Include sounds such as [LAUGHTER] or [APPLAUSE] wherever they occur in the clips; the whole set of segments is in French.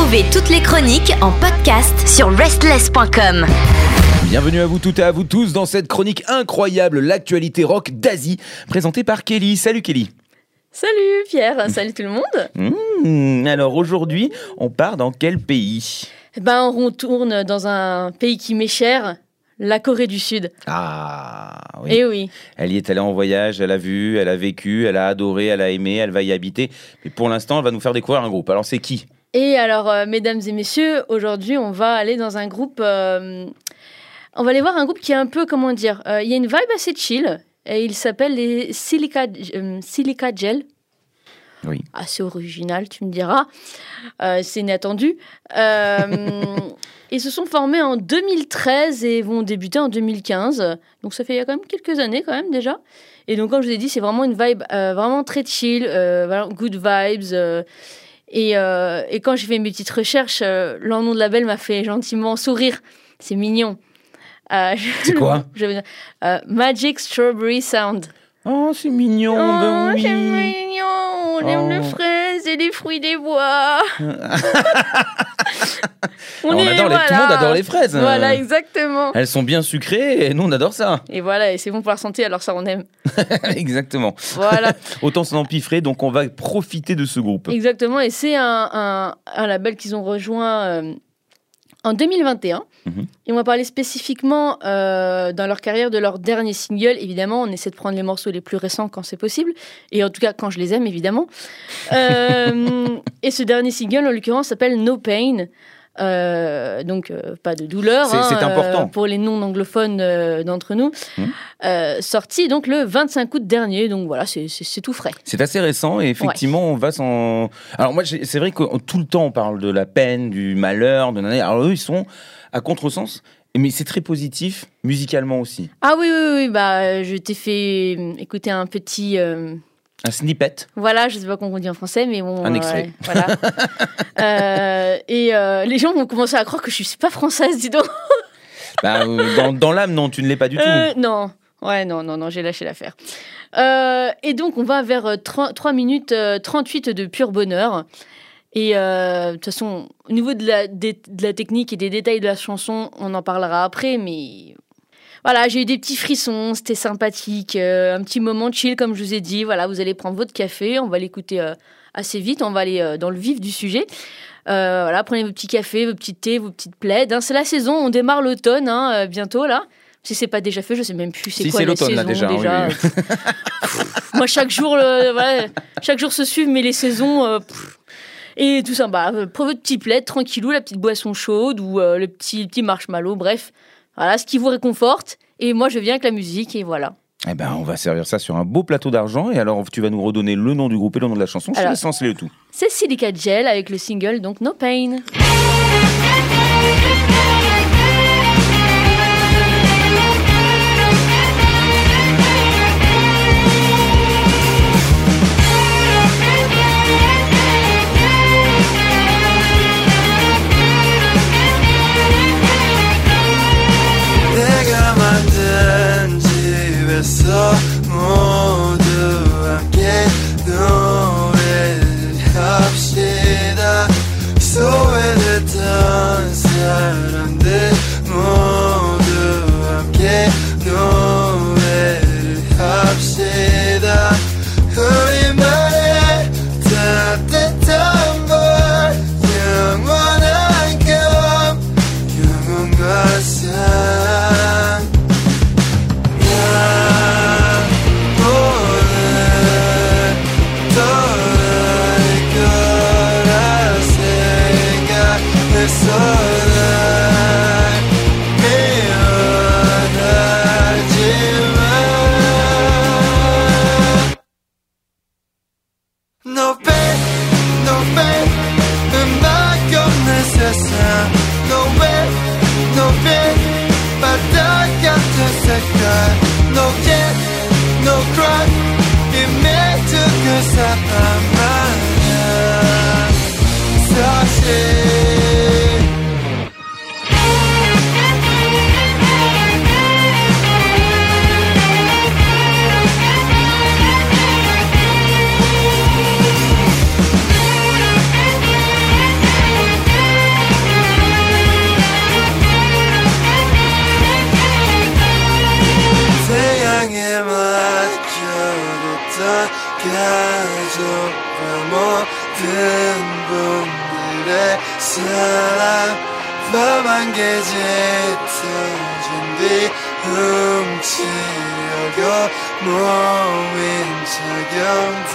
Retrouvez toutes les chroniques en podcast sur restless.com. Bienvenue à vous toutes et à vous tous dans cette chronique incroyable, l'actualité rock d'Asie, présentée par Kelly. Salut Kelly. Salut Pierre, salut tout le monde. Mmh, alors aujourd'hui, on part dans quel pays? Eh ben, on retourne dans un pays qui m'est cher, la Corée du Sud. Ah oui. Eh oui. Elle y est allée en voyage, elle a vu, elle a vécu, elle a adoré, elle a aimé, elle va y habiter. Mais pour l'instant, elle va nous faire découvrir un groupe. Alors c'est qui? Et alors, euh, mesdames et messieurs, aujourd'hui, on va aller dans un groupe. euh, on va aller voir un groupe qui est un peu, comment dire, euh, il y a une vibe assez chill. Et il s'appelle les Silica, Silica Gel. Oui. Assez original, tu me diras. C'est inattendu. [LAUGHS] Ils se sont formés en 2013 et vont débuter en 2015. Donc ça fait il y a quand même quelques années quand même déjà. Et donc comme je vous ai dit, c'est vraiment une vibe vraiment très chill, good vibes. Et, euh, et quand j'ai fait mes petites recherches, euh, leur nom de label m'a fait gentiment sourire. C'est mignon. Euh, C'est quoi [LAUGHS] je euh, Magic Strawberry Sound. Oh, c'est mignon, ben oh, oui. c'est mignon. On aime les Oh. fraises et les fruits des bois. [LAUGHS] [LAUGHS] On adore les- tout le monde adore les fraises. Voilà, exactement. Elles sont bien sucrées et nous on adore ça. Et voilà, et c'est bon pour la santé, alors ça on aime. [LAUGHS] Exactement. Voilà, [LAUGHS] Autant s'en empiffrer, donc on va profiter de ce groupe. exactement. Et c'est un, un- un label qu'ils ont rejoint euh, en 2021. Mhm. Et on va parler spécifiquement euh, dans leur carrière de leur dernier single. Évidemment, on essaie de prendre les morceaux les plus récents quand c'est possible. Et en tout cas, quand je les aime, évidemment. Euh, [LAUGHS] et ce dernier single, en l'occurrence, s'appelle No Pain. Euh, donc, euh, pas de douleur. C'est- hein, important. euh, pour les non-anglophones euh, d'entre nous. Mhm. Sorti donc le 25 août dernier. Donc voilà, c'est- tout frais. C'est assez récent et effectivement, on va s'en. Alors, moi, c'est vrai que tout le temps, on parle de la peine, du malheur, de. Alors, eux, ils sont à contresens, mais c'est très positif, musicalement aussi. Ah oui, oui, oui, bah, euh, je t'ai fait euh, écouter un petit. euh, Un snippet. voilà, je sais pas comment on dit en français, mais bon. Un euh, extrait. ouais, voilà. [LAUGHS] Euh, et euh, les gens vont commencer à croire que je suis pas française, dis donc. [LAUGHS] Bah, euh, dans dans l'âme, non, tu ne l'es pas du tout. Euh, non, ouais, non, non, non, j'ai lâché l'affaire. Euh, et donc, on va vers euh, 3, 3 minutes euh, 38 de pur bonheur. Et euh, de toute façon, au niveau de la, des- de la technique et des détails de la chanson, on en parlera après, mais voilà, j'ai eu des petits frissons, c'était sympathique, euh, un petit moment chill, comme je vous ai dit. Voilà, vous allez prendre votre café, on va l'écouter euh, assez vite, on va aller euh, dans le vif du sujet. Voilà, prenez vos petits cafés, vos petits thés, vos petites plaides. hein. C'est la saison, on démarre l'automne hein, bientôt là. Si c'est pas déjà fait, je sais même plus c'est Si, quoi c'est la l'automne, là, saison déjà, oui, oui. [LAUGHS] Moi chaque jour, le- voilà, chaque jour se suivent, mais les saisons. pff. Et tout ça, bah, euh, prenez votre petit plaid, tranquillou, la petite boisson chaude ou euh, le petit, petit marshmallow, bref. Voilà, ce qui vous réconforte. Et moi, je viens avec la musique et voilà. Eh ben, on va servir ça sur un beau plateau d'argent. Et alors, tu vas nous redonner le nom du groupe et le nom de la chanson. Je Alors- laisse lancer le tout. C'est Silica Gel avec le single, donc No Pain. the moon. Oh. 짙어진 뒤 훔치려고 모인 적용들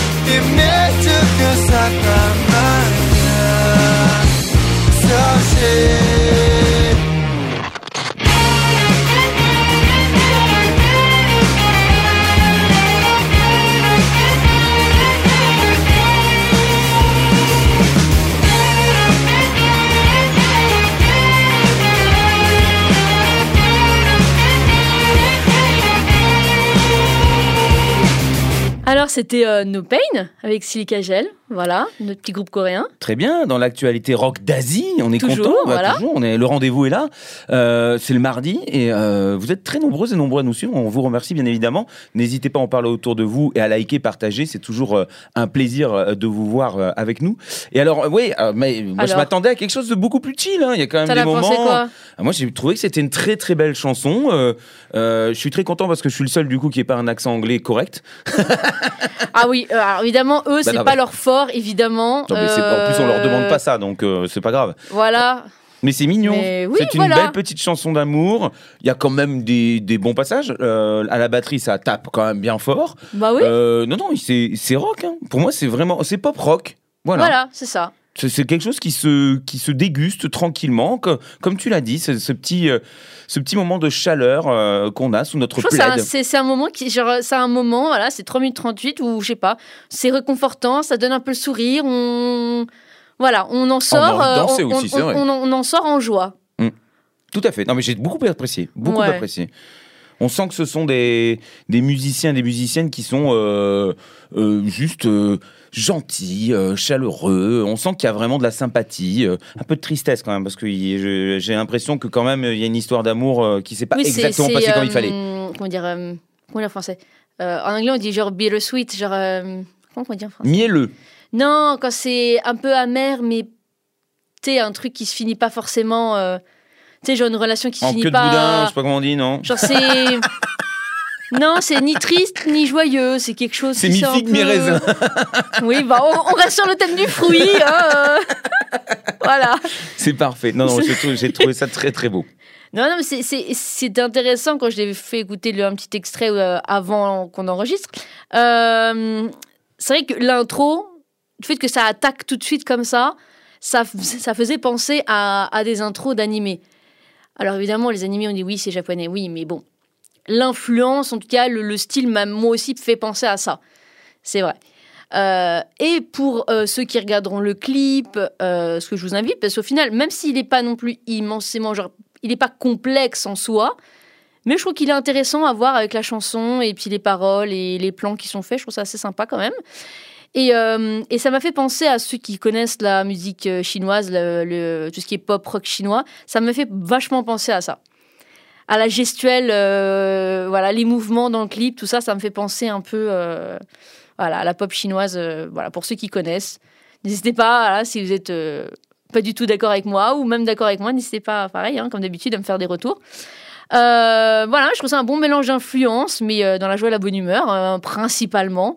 Dimne çıkırsak anlar c'était euh, No Pain avec Silica Gel, voilà, notre petit groupe coréen. Très bien, dans l'actualité rock d'Asie, on est Toujours, content. Bah, voilà. toujours, on est, le rendez-vous est là. Euh, c'est le mardi et euh, vous êtes très nombreux et nombreux à nous suivre. On vous remercie bien évidemment. N'hésitez pas à en parler autour de vous et à liker, partager. C'est toujours euh, un plaisir de vous voir avec nous. Et alors, oui, mais moi je m'attendais à quelque chose de beaucoup plus chill. hein. Il y a quand même des moments. quoi? Moi, j'ai trouvé que c'était une très très belle chanson. Je suis très content parce que je suis le seul du coup qui n'ait pas un accent anglais correct. Ah oui, alors évidemment, eux, c'est non, pas leur fort, évidemment. Non, mais c'est- En plus, on leur demande Euh, pas ça, donc euh, c'est pas grave. Voilà. Mais c'est mignon. Oui, c'est une voilà. belle petite chanson d'amour. Il y a quand même des, des bons passages. Euh, à la batterie, ça tape quand même bien fort. Bah oui. Euh, non, non, c'est c'est rock. hein. Pour moi, c'est vraiment, c'est pop rock. Voilà. Voilà, c'est ça. C'est quelque chose qui se, qui se déguste tranquillement, co- comme tu l'as dit, c'est ce petit, euh, ce petit moment de chaleur euh, qu'on a sous notre plaid. c'est un moment qui, genre, c'est un moment, voilà, c'est 3 minutes 38 où, je sais pas, c'est réconfortant, ça donne un peu le sourire, on, voilà, on en sort, euh, on, aussi, on- c'est vrai. on en- on en sort en joie. Tout à fait. Non, mais j'ai beaucoup apprécié. Beaucoup Ouais. apprécié. On sent que ce sont des, des musiciens, des musiciennes qui sont euh, euh, juste euh, gentils, chaleureux. On sent qu'il y a vraiment de la sympathie, un peu de tristesse quand même, parce que y- j'ai l'impression que quand même il y a une histoire d'amour qui s'est pas Oui, exactement c'est, passée comme il fallait. Comment dire, comment dire en français? En anglais, on dit genre bittersweet, genre. comment on dit en français? Mielleux. Non, quand c'est un peu amer, mais tu un truc qui se finit pas forcément. Tu sais, genre une relation qui se En finit queue de pas. boudin, je sais pas comment on dit, non Genre c'est. [LAUGHS] Non, c'est ni triste ni joyeux, c'est quelque chose C'est mi figue, mi raisin. [LAUGHS] Oui, bah on, on reste sur le thème du fruit. hein, euh. [LAUGHS] voilà. C'est parfait. Non, non, j'ai trouvé, ça très très beau. Non, non, mais c'est- intéressant quand je l'ai fait écouter le, un petit extrait euh, avant qu'on enregistre. Euh, c'est vrai que l'intro, le fait que ça attaque tout de suite comme ça, ça, ça faisait penser à, à des intros d'animés. Alors évidemment, les animés, on dit oui, c'est japonais, oui, mais bon. L'influence, en tout cas, le, le style m'a moi aussi fait penser à ça. C'est vrai. Euh, et pour euh, ceux qui regarderont le clip, euh, ce que je vous invite, parce qu'au final, même s'il n'est pas non plus immensément, genre, il n'est pas complexe en soi, mais je trouve qu'il est intéressant à voir avec la chanson et puis les paroles et les plans qui sont faits. Je trouve ça assez sympa quand même. Et, euh, et ça m'a fait penser à ceux qui connaissent la musique euh, chinoise, tout ce qui est pop rock chinois. Ça me fait vachement penser à ça. À la gestuelle, euh, voilà, les mouvements dans le clip, tout ça, ça me fait penser un peu à la pop chinoise. voilà, pour ceux qui connaissent, n'hésitez pas, si vous êtes pas du tout d'accord avec moi ou même d'accord avec moi, n'hésitez pas, pareil, hein, comme d'habitude, à me faire des retours. Voilà, je trouve ça un bon mélange d'influences, mais dans la joie et la bonne humeur, euh, principalement.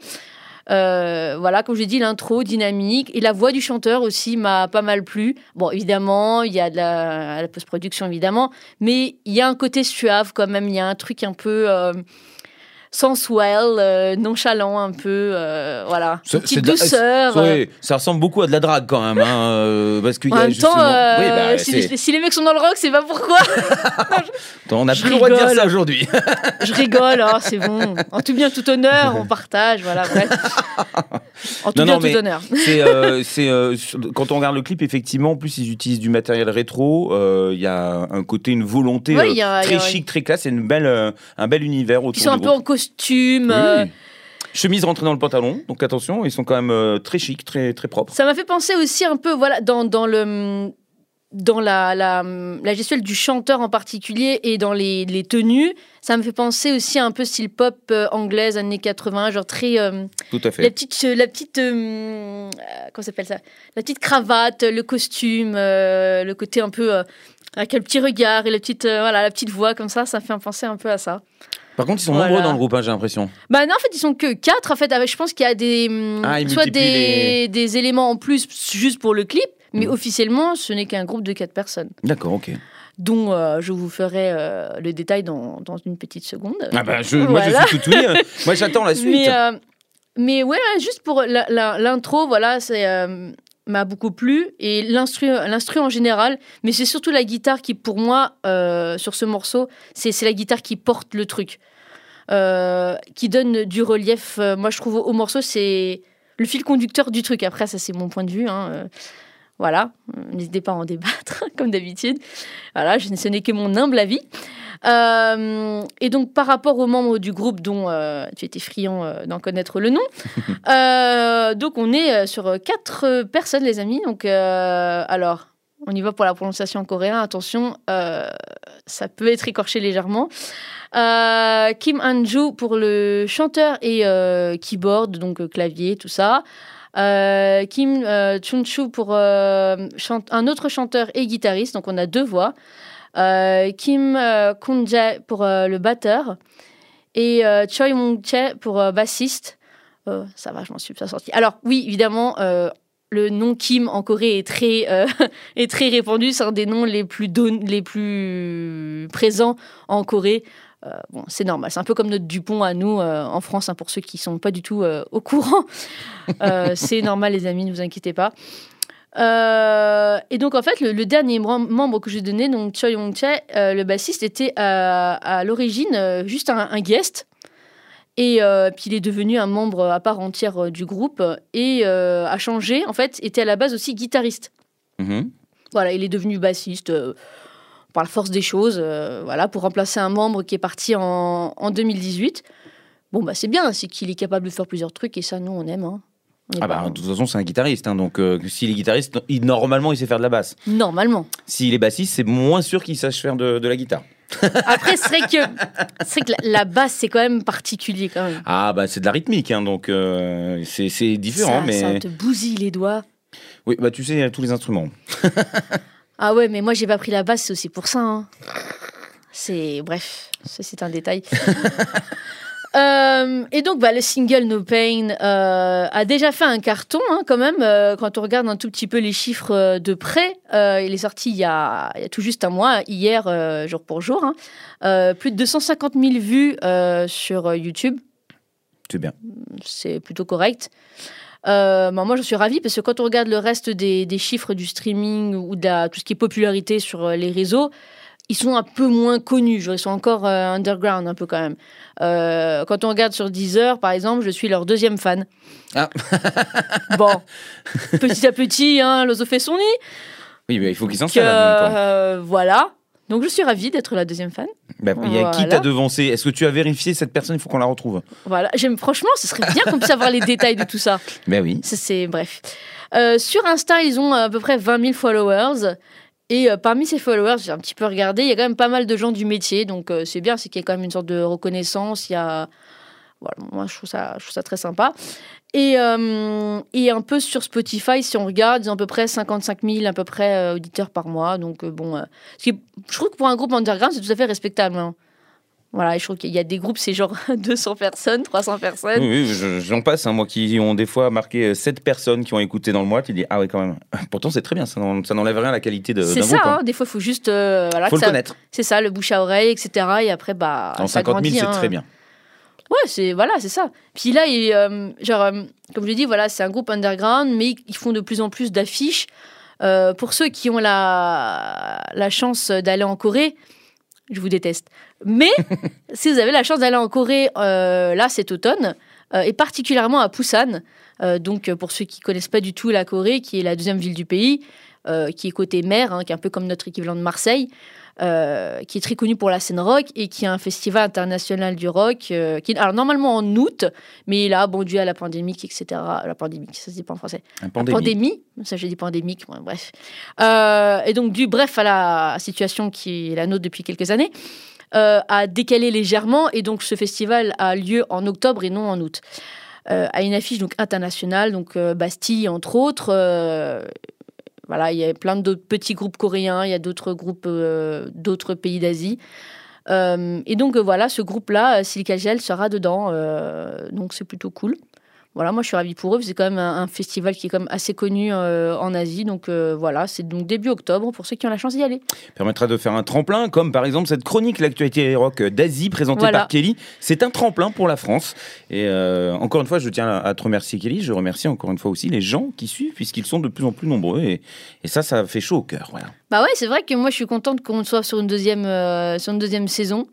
Euh, voilà, comme j'ai dit, l'intro dynamique et la voix du chanteur aussi m'a pas mal plu. Bon, évidemment, il y a de la, la post-production, évidemment, mais il y a un côté suave quand même. Il y a un truc un peu. Euh, sensuel, euh, nonchalant un peu, euh, voilà, C'est- une petite douceur. euh. Oui, ça ressemble beaucoup à de la drague quand même, hein, euh, parce qu'il y En a même temps, justement- euh, Oui, bah, si, les mecs sont dans le rock, c'est pas pourquoi. [LAUGHS] on n'a plus le droit de dire ça aujourd'hui. Je rigole, hein, c'est bon. [LAUGHS] En tout bien, tout honneur, on partage, voilà, bref. En tout Non, bien, non, tout honneur. C'est, euh, [LAUGHS] euh, quand on regarde le clip, effectivement, en plus ils utilisent du matériel rétro. euh, Il y a un côté, une volonté Ouais, euh, a- très a- chic, très classe, et une belle, euh, un bel univers autour Ils sont un peu en groupe. Costume. Oui. euh, Chemise rentrée dans le pantalon, donc attention, ils sont quand même euh, très chic, très très propres. Ça m'a fait penser aussi un peu, voilà, dans, dans le dans la, la, la gestuelle du chanteur en particulier et dans les, les tenues, ça me fait penser aussi à un peu style pop euh, anglaise années 80, genre très euh, Tout à la fait. petite la petite euh, euh, comment s'appelle ça? La petite cravate, le costume, le côté un peu avec le petit regard et la petite voilà la petite voix comme ça, ça me fait penser un peu à ça. Par contre, ils sont Voilà. nombreux dans le groupe, hein, j'ai l'impression. Bah non, en fait, ils sont que quatre. En fait, avec- je pense qu'il y a des hum, Ah, soit des, des éléments en plus juste pour le clip, mais Mhm. officiellement, ce n'est qu'un groupe de quatre personnes, D'accord, ok. dont euh, je vous ferai euh, le détail dans, dans une petite seconde. Ah bah, je, moi Voilà. je suis tout oui. euh, [LAUGHS] moi j'attends la suite. Mais, euh, mais ouais, juste pour l'intro, voilà, c'est euh, m'a beaucoup plu et l'instru en général, mais c'est surtout la guitare qui, pour moi, euh, sur ce morceau, c'est la guitare qui porte le truc, euh, qui donne du relief. Euh, moi, je trouve au, au morceau, c'est le fil conducteur du truc. Après, ça, c'est mon point de vue. hein, voilà, n'hésitez pas à en débattre, [LAUGHS] comme d'habitude. Voilà, ce n'est que mon humble avis. Euh, et donc, par rapport aux membres du groupe dont euh, tu étais friand euh, d'en connaître le nom, [LAUGHS] donc on est sur quatre personnes, les amis. Donc, alors, on y va pour la prononciation en coréen. Attention, ça peut être écorché légèrement. Kim Anju pour le chanteur et keyboard, donc clavier, tout ça. Euh, Kim euh, Chunchu pour euh, un autre chanteur et guitariste, donc on a deux voix. Euh, Kim euh, Kunjae pour euh, le batteur et Choi Mong-che pour bassiste. Ça va, je m'en suis pas sorti. Alors oui, évidemment, le nom Kim en Corée est très, euh, [LAUGHS] est très répandu. C'est un des noms les plus, don- les plus présents en Corée. Euh, bon, c'est normal. C'est un peu comme notre Dupont à nous euh, en France, hein, pour ceux qui sont pas du tout au courant. [LAUGHS] C'est normal, les amis, ne vous inquiétez pas. Euh, et donc, en fait, le, le dernier mem- membre que j'ai donné, donc Choi Yong-chae, euh, le bassiste, était à, à l'origine euh, juste un, un guest. Et puis il est devenu un membre à part entière du groupe et a changé. En fait, était à la base aussi guitariste. Mhm. Voilà, il est devenu bassiste par la force des choses, voilà, pour remplacer un membre qui est parti en, en 2018. Bon, bah c'est bien, c'est qu'il est capable de faire plusieurs trucs et ça, nous, on aime. hein. Ah bah, de toute façon, c'est un guitariste, hein, donc euh, s'il est guitariste, il, normalement, il sait faire de la basse. Normalement. S'il est bassiste, c'est moins sûr qu'il sache faire de, de la guitare. Après, c'est vrai que, [LAUGHS] c'est que la, la basse, c'est quand même particulier quand même. Ah bah c'est de la rythmique, hein, donc euh, c'est c'est différent, ça, mais ça te bousille les doigts. oui, bah tu sais, tous les instruments. [LAUGHS] Ah ouais, mais moi, j'ai pas pris la basse, c'est aussi pour ça. hein. C'est. Bref, c'est un détail. [LAUGHS] Euh, et donc, bah, le single No Pain euh, a déjà fait un carton, hein, quand même. euh, quand on regarde un tout petit peu les chiffres de près, il est sorti il y, a, il y a tout juste un mois, hier, jour pour jour. hein. Plus de 250 000 vues sur YouTube. C'est bien. c'est plutôt correct. Euh, bah, moi, je suis ravie parce que quand on regarde le reste des, des chiffres du streaming ou de la- tout ce qui est popularité sur les réseaux, ils sont un peu moins connus. Ils sont encore euh, underground un peu quand même. Euh, quand on regarde sur Deezer, par exemple, je suis leur deuxième fan. Ah. [LAUGHS] bon, petit à petit, hein, l'oiseau fait son nid. Oui, mais il faut qu'il s'en Donc, serve. en même temps. euh, voilà. Donc, je suis ravie d'être la deuxième fan. Bah, il y a qui t'a devancé? Est-ce que tu as vérifié cette personne? Il faut qu'on la retrouve. Voilà. J'aime, franchement, ce serait bien qu'on puisse avoir les [LAUGHS] détails de tout ça. Ben oui. C'est bref. Euh, sur Insta, ils ont à peu près 20 000 followers. Et euh, parmi ces followers, j'ai un petit peu regardé, il y a quand même pas mal de gens du métier. Donc euh, c'est bien, c'est qu'il y a quand même une sorte de reconnaissance. Il y a. Voilà, moi, je trouve ça, je trouve ça très sympa. Et, euh, et un peu sur Spotify, si on regarde, ils ont à peu près 55 000 à peu près auditeurs par mois. Donc bon, je trouve que pour un groupe underground, c'est tout à fait respectable. hein. Voilà, je trouve qu'il y a des groupes, c'est genre [LAUGHS] 200 personnes, 300 personnes. Oui, oui, je- j'en passe, hein, moi qui ont des fois marqué 7 personnes qui ont écouté dans le mois, tu dis ah ouais quand même. [LAUGHS] Pourtant c'est très bien, ça n'en- ça n'enlève rien à la qualité de- C'est ça, groupe. hein. hein, des fois, il faut juste. euh, voilà, Faut le ça- connaître. C'est ça, le bouche à oreille, etc. Et après, bah. En ça 50 000, grandit, c'est hein. très bien. Ouais, c'est voilà, c'est ça. Puis là, il, euh, genre, euh, comme je l'ai dit, voilà, c'est un groupe underground, mais ils font de plus en plus d'affiches. Euh, pour ceux qui ont la, la chance d'aller en Corée, je vous déteste. Mais [LAUGHS] si vous avez la chance d'aller en Corée euh, là cet automne, euh, et particulièrement à Busan, euh, donc pour ceux qui connaissent pas du tout la Corée, qui est la deuxième ville du pays, qui est côté mer, hein, qui est un peu comme notre équivalent de Marseille, qui est très connu pour la scène rock et qui a un festival international du rock, qui est alors normalement en août, mais là, bon dû à la pandémie, etc. La pandémie, ça se dit pas en français. La pandémie. pandémie, ça j'ai dit pandémique, ouais, bref. Et donc, du bref à la situation qui est la nôtre depuis quelques années, euh, a décalé légèrement et donc ce festival a lieu en octobre et non en août. Euh, à une affiche donc internationale, donc euh, Bastille entre autres. euh, voilà, il y a plein d'autres petits groupes coréens, il y a d'autres groupes euh, d'autres pays d'Asie. Et donc voilà, ce groupe-là, Silica Gel, sera dedans, donc c'est plutôt cool. Voilà, moi je suis ravie pour eux. C'est quand même un, un festival qui est quand même assez connu euh, en Asie, donc euh, voilà, c'est donc début octobre pour ceux qui ont la chance d'y aller. permettra de faire un tremplin, comme par exemple cette chronique L'actualité rock d'Asie présentée Voilà. par Kelly. C'est un tremplin pour la France. Et euh, encore une fois, je tiens à, te remercier, Kelly. Je remercie encore une fois aussi les gens qui suivent, puisqu'ils sont de plus en plus nombreux. Et, et ça, ça fait chaud au cœur. Voilà. Bah ouais, c'est vrai que moi je suis contente qu'on soit sur une deuxième, sur une deuxième saison.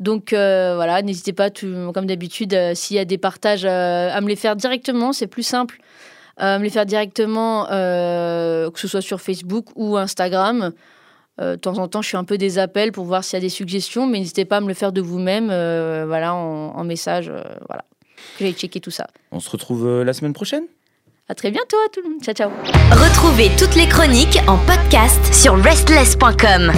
Donc euh, voilà, n'hésitez pas, tout- comme d'habitude, euh, s'il y a des partages, euh, à me les faire directement, c'est plus simple. Euh, à me les faire directement, euh, que ce soit sur Facebook ou Instagram. Euh, de temps en temps, je fais un peu des appels pour voir s'il y a des suggestions, mais n'hésitez pas à me le faire de vous-même, euh, voilà, en, en message, euh, voilà. Je vais checker tout ça. On se retrouve euh, la semaine prochaine. À très bientôt, à tout le monde. Ciao, ciao. Retrouvez toutes les chroniques en podcast sur restless.com.